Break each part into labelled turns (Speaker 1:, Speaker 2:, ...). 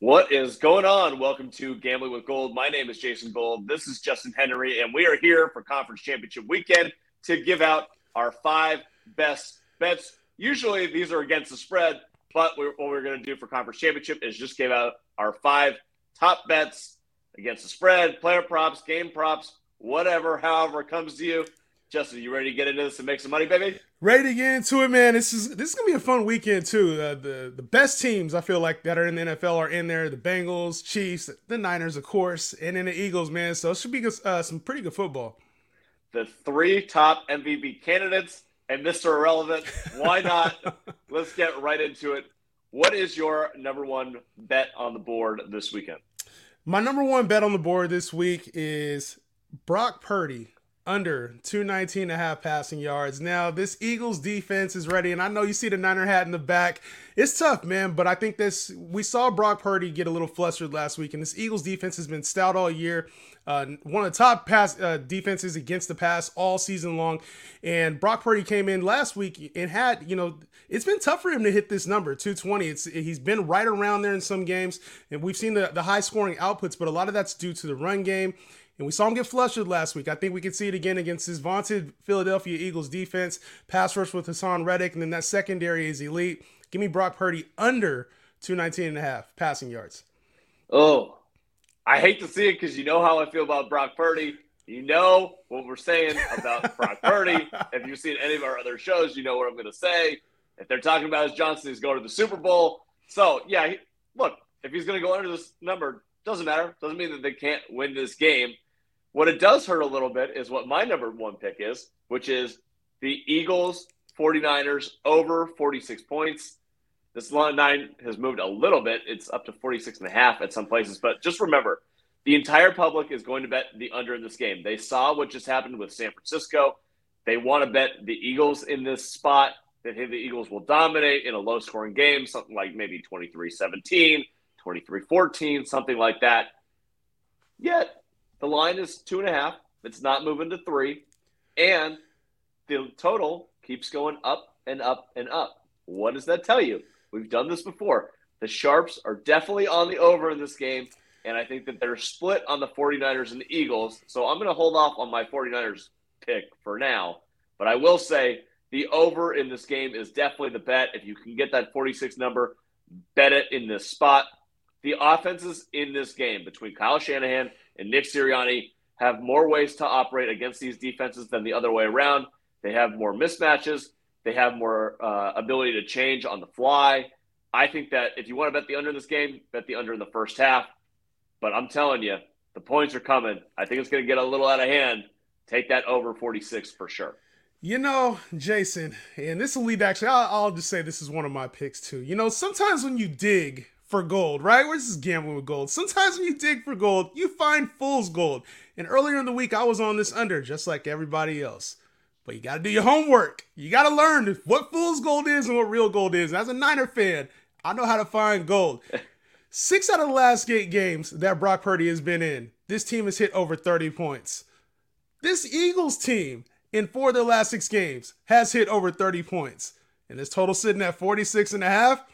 Speaker 1: What is going on? Welcome to Gambling with Gold. My name is Jason Gold. This is Justin Henry, and we are here for Conference Championship Weekend to give out our five best bets. Usually these are against the spread, but we're, what we're going to do for Conference Championship is just give out our five top bets against the spread, player props, game props, whatever, however it comes to you. Justin, you ready to get into this and make some money, baby?
Speaker 2: Ready to get into it, man. This is this is gonna be a fun weekend too. Uh, the the best teams I feel like that are in the NFL are in there. The Bengals, Chiefs, the Niners, of course, and then the Eagles, man. So it should be uh, some pretty good football.
Speaker 1: The three top MVP candidates and Mr. Irrelevant. Why not? Let's get right into it. What is your number one bet on the board this weekend?
Speaker 2: My number one bet on the board this week is Brock Purdy under 219 and a half passing yards. Now, this Eagles defense is ready, and I know you see the Niner hat in the back. It's tough, man, but I think this we saw Brock Purdy get a little flustered last week, and this Eagles defense has been stout all year. Uh, one of the top pass uh, defenses against the pass all season long. And Brock Purdy came in last week and had, you know, it's been tough for him to hit this number, 220. It's he's been right around there in some games, and we've seen the, the high scoring outputs, but a lot of that's due to the run game and we saw him get flustered last week. I think we could see it again against his vaunted Philadelphia Eagles defense. Pass rush with Haason Reddick, and then that secondary is elite. Give me Brock Purdy under 219 and a half passing yards.
Speaker 1: Oh, I hate to see it because you know how I feel about Brock Purdy. You know what we're saying about Brock Purdy. If you've seen any of our other shows, you know what I'm going to say. If they're talking about his Johnson, he's going to the Super Bowl. So, yeah, he, look, if he's going to go under this number, doesn't matter. Doesn't mean that they can't win this game. What it does hurt a little bit is what my number one pick is, which is the Eagles 49ers over 46 points. This line nine has moved a little bit. It's up to 46 and a half at some places. But just remember, the entire public is going to bet the under in this game. They saw what just happened with San Francisco. They want to bet the Eagles in this spot. That the Eagles will dominate in a low scoring game, something like maybe 23 17, 23 14, something like that. Yet the line is two and a half. It's not moving to three. And the total keeps going up and up and up. What does that tell you? We've done this before. The Sharps are definitely on the over in this game. And I think that they're split on the 49ers and the Eagles. So I'm going to hold off on my 49ers pick for now. But I will say the over in this game is definitely the bet. If you can get that 46 number, bet it in this spot. The offenses in this game between Kyle Shanahan and Nick Sirianni have more ways to operate against these defenses than the other way around. They have more mismatches. They have more uh, ability to change on the fly. I think that if you want to bet the under in this game, bet the under in the first half. But I'm telling you, the points are coming. I think it's going to get a little out of hand. Take that over 46 for sure.
Speaker 2: You know, Jason, and this will lead actually, I'll, I'll, just say this is one of my picks too. You know, sometimes when you dig for gold, right? Where's this gambling with gold? Sometimes when you dig for gold, you find fool's gold. And earlier in the week, I was on this under just like everybody else. But you got to do your homework. You got to learn what fool's gold is and what real gold is. And as a Niner fan, I know how to find gold. Six out of the last eight games that Brock Purdy has been in, this team has hit over 30 points. This Eagles team, in four of their last six games, has hit over 30 points. And this total sitting at 46 and a half.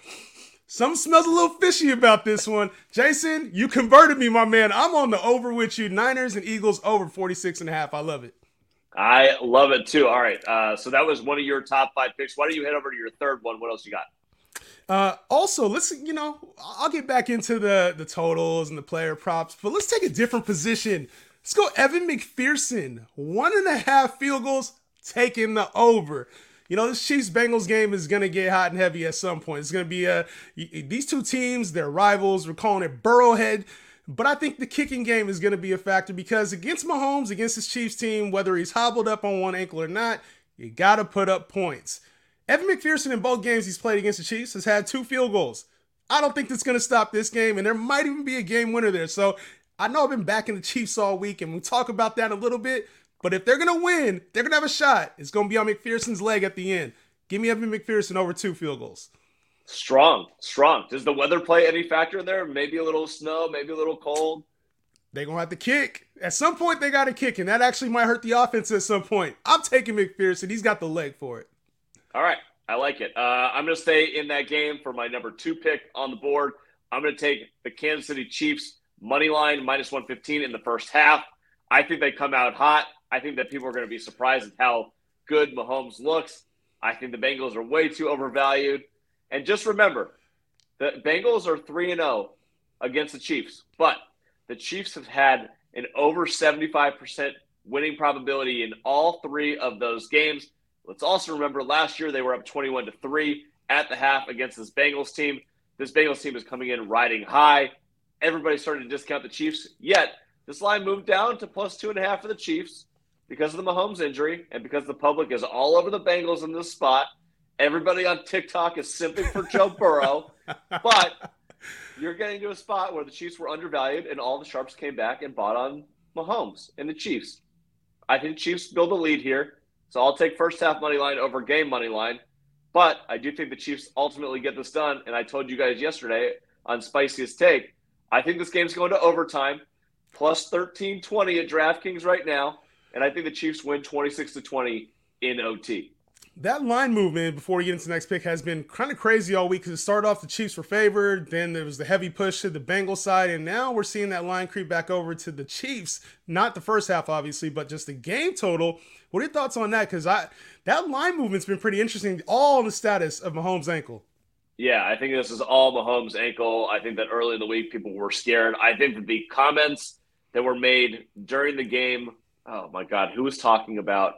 Speaker 2: Some smells a little fishy about this one. Jason, you converted me, my man. I'm on the over with you. Niners and Eagles over 46 and a half. I love it.
Speaker 1: I love it too. All right. Uh, so that was one of your top five picks. Why don't you head over to your third one? What else you got?
Speaker 2: Uh, also, let's you know, I'll get back into the the totals and the player props, but let's take a different position. Let's go Evan McPherson, one and a half field goals, taking the over you know, this Chiefs Bengals game is going to get hot and heavy at some point. It's going to be uh, a, these two teams, they're rivals. We're calling it Burrowhead. But I think the kicking game is going to be a factor because against Mahomes, against this Chiefs team, whether he's hobbled up on one ankle or not, you got to put up points. Evan McPherson in both games he's played against the Chiefs has had two field goals. I don't think that's going to stop this game, and there might even be a game winner there. So I know I've been backing the Chiefs all week, and we'll talk about that a little bit. But if they're gonna win, they're gonna have a shot. It's gonna be on McPherson's leg at the end. Give me Evan McPherson over two field goals.
Speaker 1: Strong, strong. Does the weather play any factor there? Maybe a little snow, maybe a little cold.
Speaker 2: They're gonna have to kick. At some point, they got to kick, and that actually might hurt the offense at some point. I'm taking McPherson. He's got the leg for it.
Speaker 1: All right, I like it. Uh, I'm gonna stay in that game for my number two pick on the board. I'm going to take the Kansas City Chiefs money line minus 115 in the first half. I think they come out hot. I think that people are going to be surprised at how good Mahomes looks. I think the Bengals are way too overvalued. And just remember, the Bengals are 3 and 0 against the Chiefs, but the Chiefs have had an over 75% winning probability in all three of those games. Let's also remember last year they were up 21 to 3 at the half against this Bengals team. This Bengals team is coming in riding high. Everybody started to discount the Chiefs. Yet this line moved down to plus two and a half for the Chiefs because of the Mahomes injury and because the public is all over the Bengals in this spot. Everybody on TikTok is simping for Joe Burrow. But you're getting to a spot where the Chiefs were undervalued and all the sharps came back and bought on Mahomes and the Chiefs. I think Chiefs build a lead here. So I'll take first half money line over game money line. But I do think the Chiefs ultimately get this done. And I told you guys yesterday on Spiciest Take, I think this game's going to overtime, plus 1320 at DraftKings right now. And I think the Chiefs win 26 to 20 in OT
Speaker 2: that line movement before we get into the next pick has been kind of crazy all week because it started off the Chiefs were favored, then there was the heavy push to the Bengals side, and now we're seeing that line creep back over to the Chiefs. Not the first half, obviously, but just the game total. What are your thoughts on that? Because I that line movement's been pretty interesting. All on the status of Mahomes' ankle.
Speaker 1: Yeah, I think this is all Mahomes' ankle. I think that early in the week people were scared. I think that the comments that were made during the game. Oh my God, who was talking about?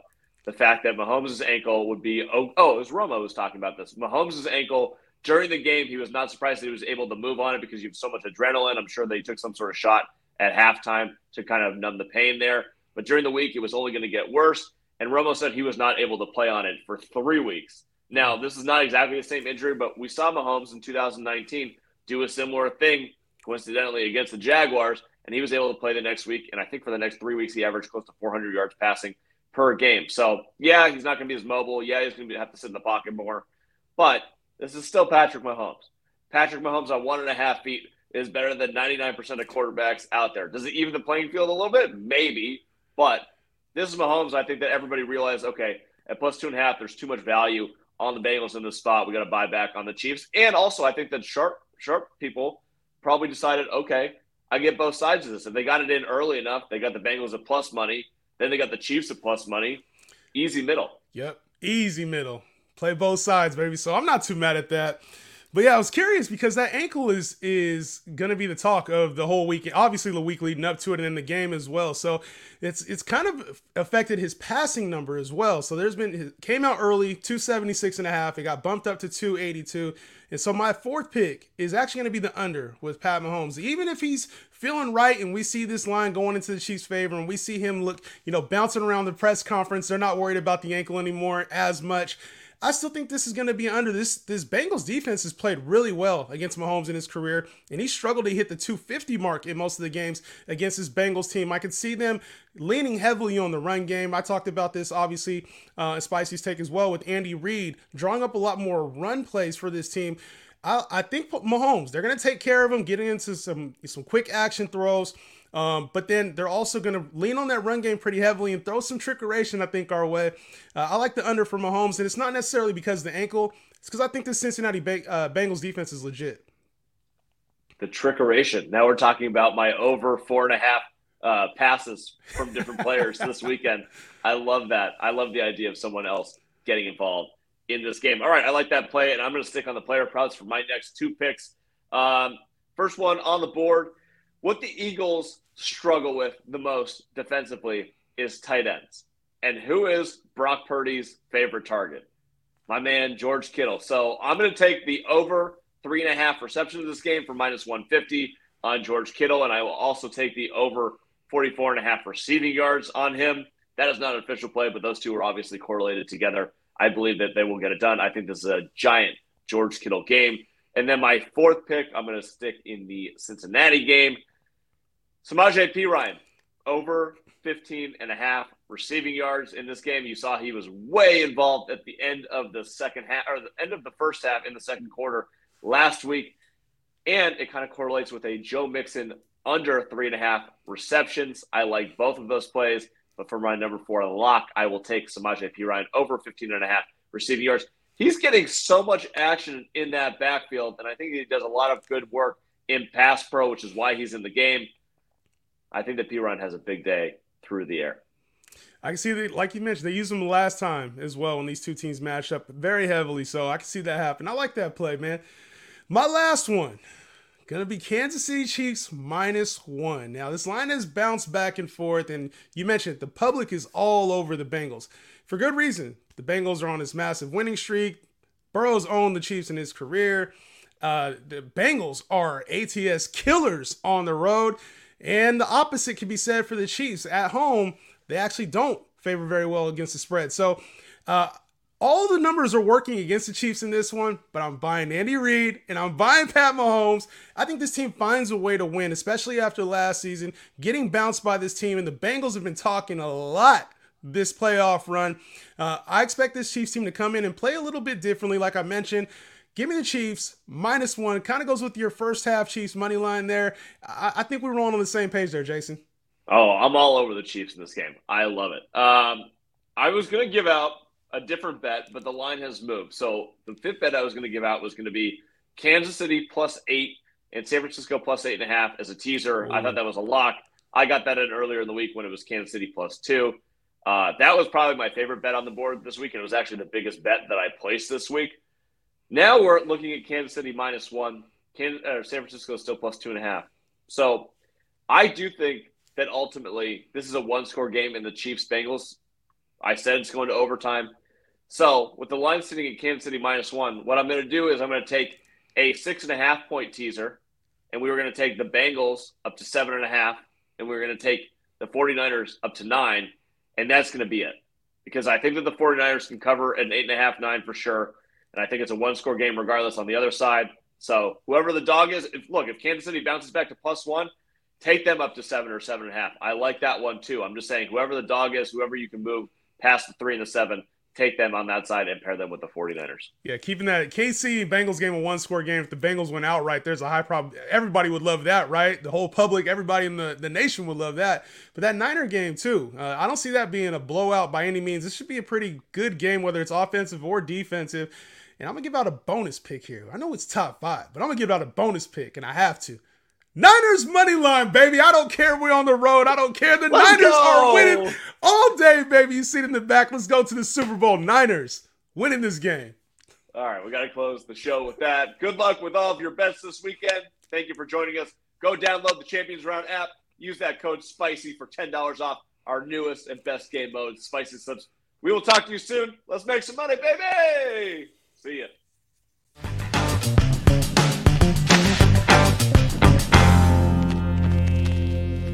Speaker 1: the fact that Mahomes' ankle would be oh, oh it was Romo was talking about this. Mahomes' ankle during the game, he was not surprised that he was able to move on it because you have so much adrenaline. I'm sure they took some sort of shot at halftime to kind of numb the pain there. But during the week, it was only going to get worse. And Romo said he was not able to play on it for three weeks. Now, this is not exactly the same injury, but we saw Mahomes in 2019 do a similar thing, coincidentally, against the Jaguars, and he was able to play the next week. And I think for the next three weeks, he averaged close to 400 yards passing per game. So yeah, he's not going to be as mobile. Yeah, he's going to have to sit in the pocket more. But this is still Patrick Mahomes. Patrick Mahomes on one and a half feet is better than 99% of quarterbacks out there. Does it even the playing field a little bit? Maybe. But this is Mahomes. I think that everybody realized, okay, at plus two and a half, there's too much value on the Bengals in this spot. We got to buy back on the Chiefs. And also, I think that sharp, sharp people probably decided, okay, I get both sides of this. If they got it in early enough, they got the Bengals at plus money. Then they got the Chiefs at plus money. Easy middle.
Speaker 2: Yep. Easy middle. Play both sides, baby. So I'm not too mad at that. But yeah, I was curious because that ankle is is gonna be the talk of the whole weekend. Obviously, the week leading up to it and in the game as well. So it's it's kind of affected his passing number as well. So there's been it came out early, 276 and a half. It got bumped up to 282. And so my fourth pick is actually going to be the under with Pat Mahomes. Even if he's feeling right and we see this line going into the Chiefs' favor and we see him look, you know, bouncing around the press conference, they're not worried about the ankle anymore as much. I still think this is going to be under this. This Bengals defense has played really well against Mahomes in his career, and he struggled to hit the 250 mark in most of the games against his Bengals team. I could see them leaning heavily on the run game. I talked about this obviously uh, in Spicy's take as well with Andy Reid drawing up a lot more run plays for this team. I, I think Mahomes they're going to take care of him, getting into some some quick action throws. Um, but then they're also going to lean on that run game pretty heavily and throw some trickeration, I think, our way. Uh, I like the under for Mahomes, and it's not necessarily because the ankle. It's because I think the Cincinnati ba- uh, Bengals defense is legit.
Speaker 1: The trickeration. Now we're talking about my over four and a half uh, passes from different players this weekend. I love that. I love the idea of someone else getting involved in this game. All right, I like that play, and I'm going to stick on the player props for my next two picks. Um, first one on the board what the Eagles struggle with the most defensively is tight ends. And who is Brock Purdy's favorite target? My man, George Kittle. So I'm going to take the over three and a half receptions of this game for minus 150 on George Kittle. And I will also take the over 44 and a half receiving yards on him. That is not an official play, but those two are obviously correlated together. I believe that they will get it done. I think this is a giant George Kittle game. And then my fourth pick, I'm going to stick in the Cincinnati game. Samaje Perine, over 15 and a half receiving yards in this game. You saw he was way involved at the end of the second half or the end of the first half in the second quarter last week. And it kind of correlates with a Joe Mixon under three and a half receptions. I like both of those plays, but for my number four lock, I will take Samaje Perine over 15 and a half receiving yards. He's getting so much action in that backfield, and I think he does a lot of good work in pass pro, which is why he's in the game. I think that Perine has a big day through the air.
Speaker 2: I can see that, like you mentioned, they used him last time as well when these two teams match up very heavily. So I can see that happen. I like that play, man. My last one, gonna be Kansas City Chiefs minus one. Now this line has bounced back and forth, and you mentioned the public is all over the Bengals for good reason. The Bengals are on this massive winning streak. Burrow's owned the Chiefs in his career. Uh, the Bengals are ATS killers on the road, and the opposite can be said for the Chiefs at home. They actually don't favor very well against the spread. So, uh, all the numbers are working against the Chiefs in this one, but I'm buying Andy Reid and I'm buying Pat Mahomes. I think this team finds a way to win, especially after last season, getting bounced by this team. And the Bengals have been talking a lot this playoff run. Uh, I expect this Chiefs team to come in and play a little bit differently, like I mentioned. Give me the Chiefs minus one. Kind of goes with your first half Chiefs money line there. I, I think we're all on the same page there, Jason.
Speaker 1: Oh, I'm all over the Chiefs in this game. I love it. Um, I was going to give out a different bet, but the line has moved. So the fifth bet I was going to give out was going to be Kansas City plus eight and San Francisco plus eight and a half as a teaser. Ooh. I thought that was a lock. I got that in earlier in the week when it was Kansas City plus two. Uh, that was probably my favorite bet on the board this week, and it was actually the biggest bet that I placed this week. Now we're looking at Kansas City minus one. Kansas, uh, San Francisco is still plus two and a half. So I do think that ultimately this is a one score game in the Chiefs Bengals. I said it's going to overtime. So with the line sitting at Kansas City minus one, what I'm going to do is I'm going to take a six and a half point teaser, and we were going to take the Bengals up to seven and a half, and we are going to take the 49ers up to nine, and that's going to be it. Because I think that the 49ers can cover an eight and a half, nine for sure. And I think it's a one score game regardless on the other side. So whoever the dog is, if, look, if Kansas City bounces back to plus one, take them up to seven or seven and a half. I like that one too. I'm just saying whoever the dog is, whoever you can move past the three and the seven, take them on that side and pair them with the 49ers.
Speaker 2: Yeah, keeping that KC Bengals game a one score game. If the Bengals went outright, there's a high problem. Everybody would love that, right? The whole public, everybody in the, the nation would love that. But that Niner game, too, uh, I don't see that being a blowout by any means. This should be a pretty good game, whether it's offensive or defensive. And I'm going to give out a bonus pick here. I know it's top five, but I'm going to give out a bonus pick, and I have to. Niners money line, baby. I don't care if we're on the road. I don't care. The Let's Niners go. are winning all day, baby. You see it in the back. Let's go to the Super Bowl. Niners winning this game.
Speaker 1: All right, we got to close the show with that. Good luck with all of your bets this weekend. Thank you for joining us. Go download the Champions Round app. Use that code SPICY for $10 off our newest and best game mode, Spicy Slips. We will talk to you soon. Let's make some money, baby. See ya.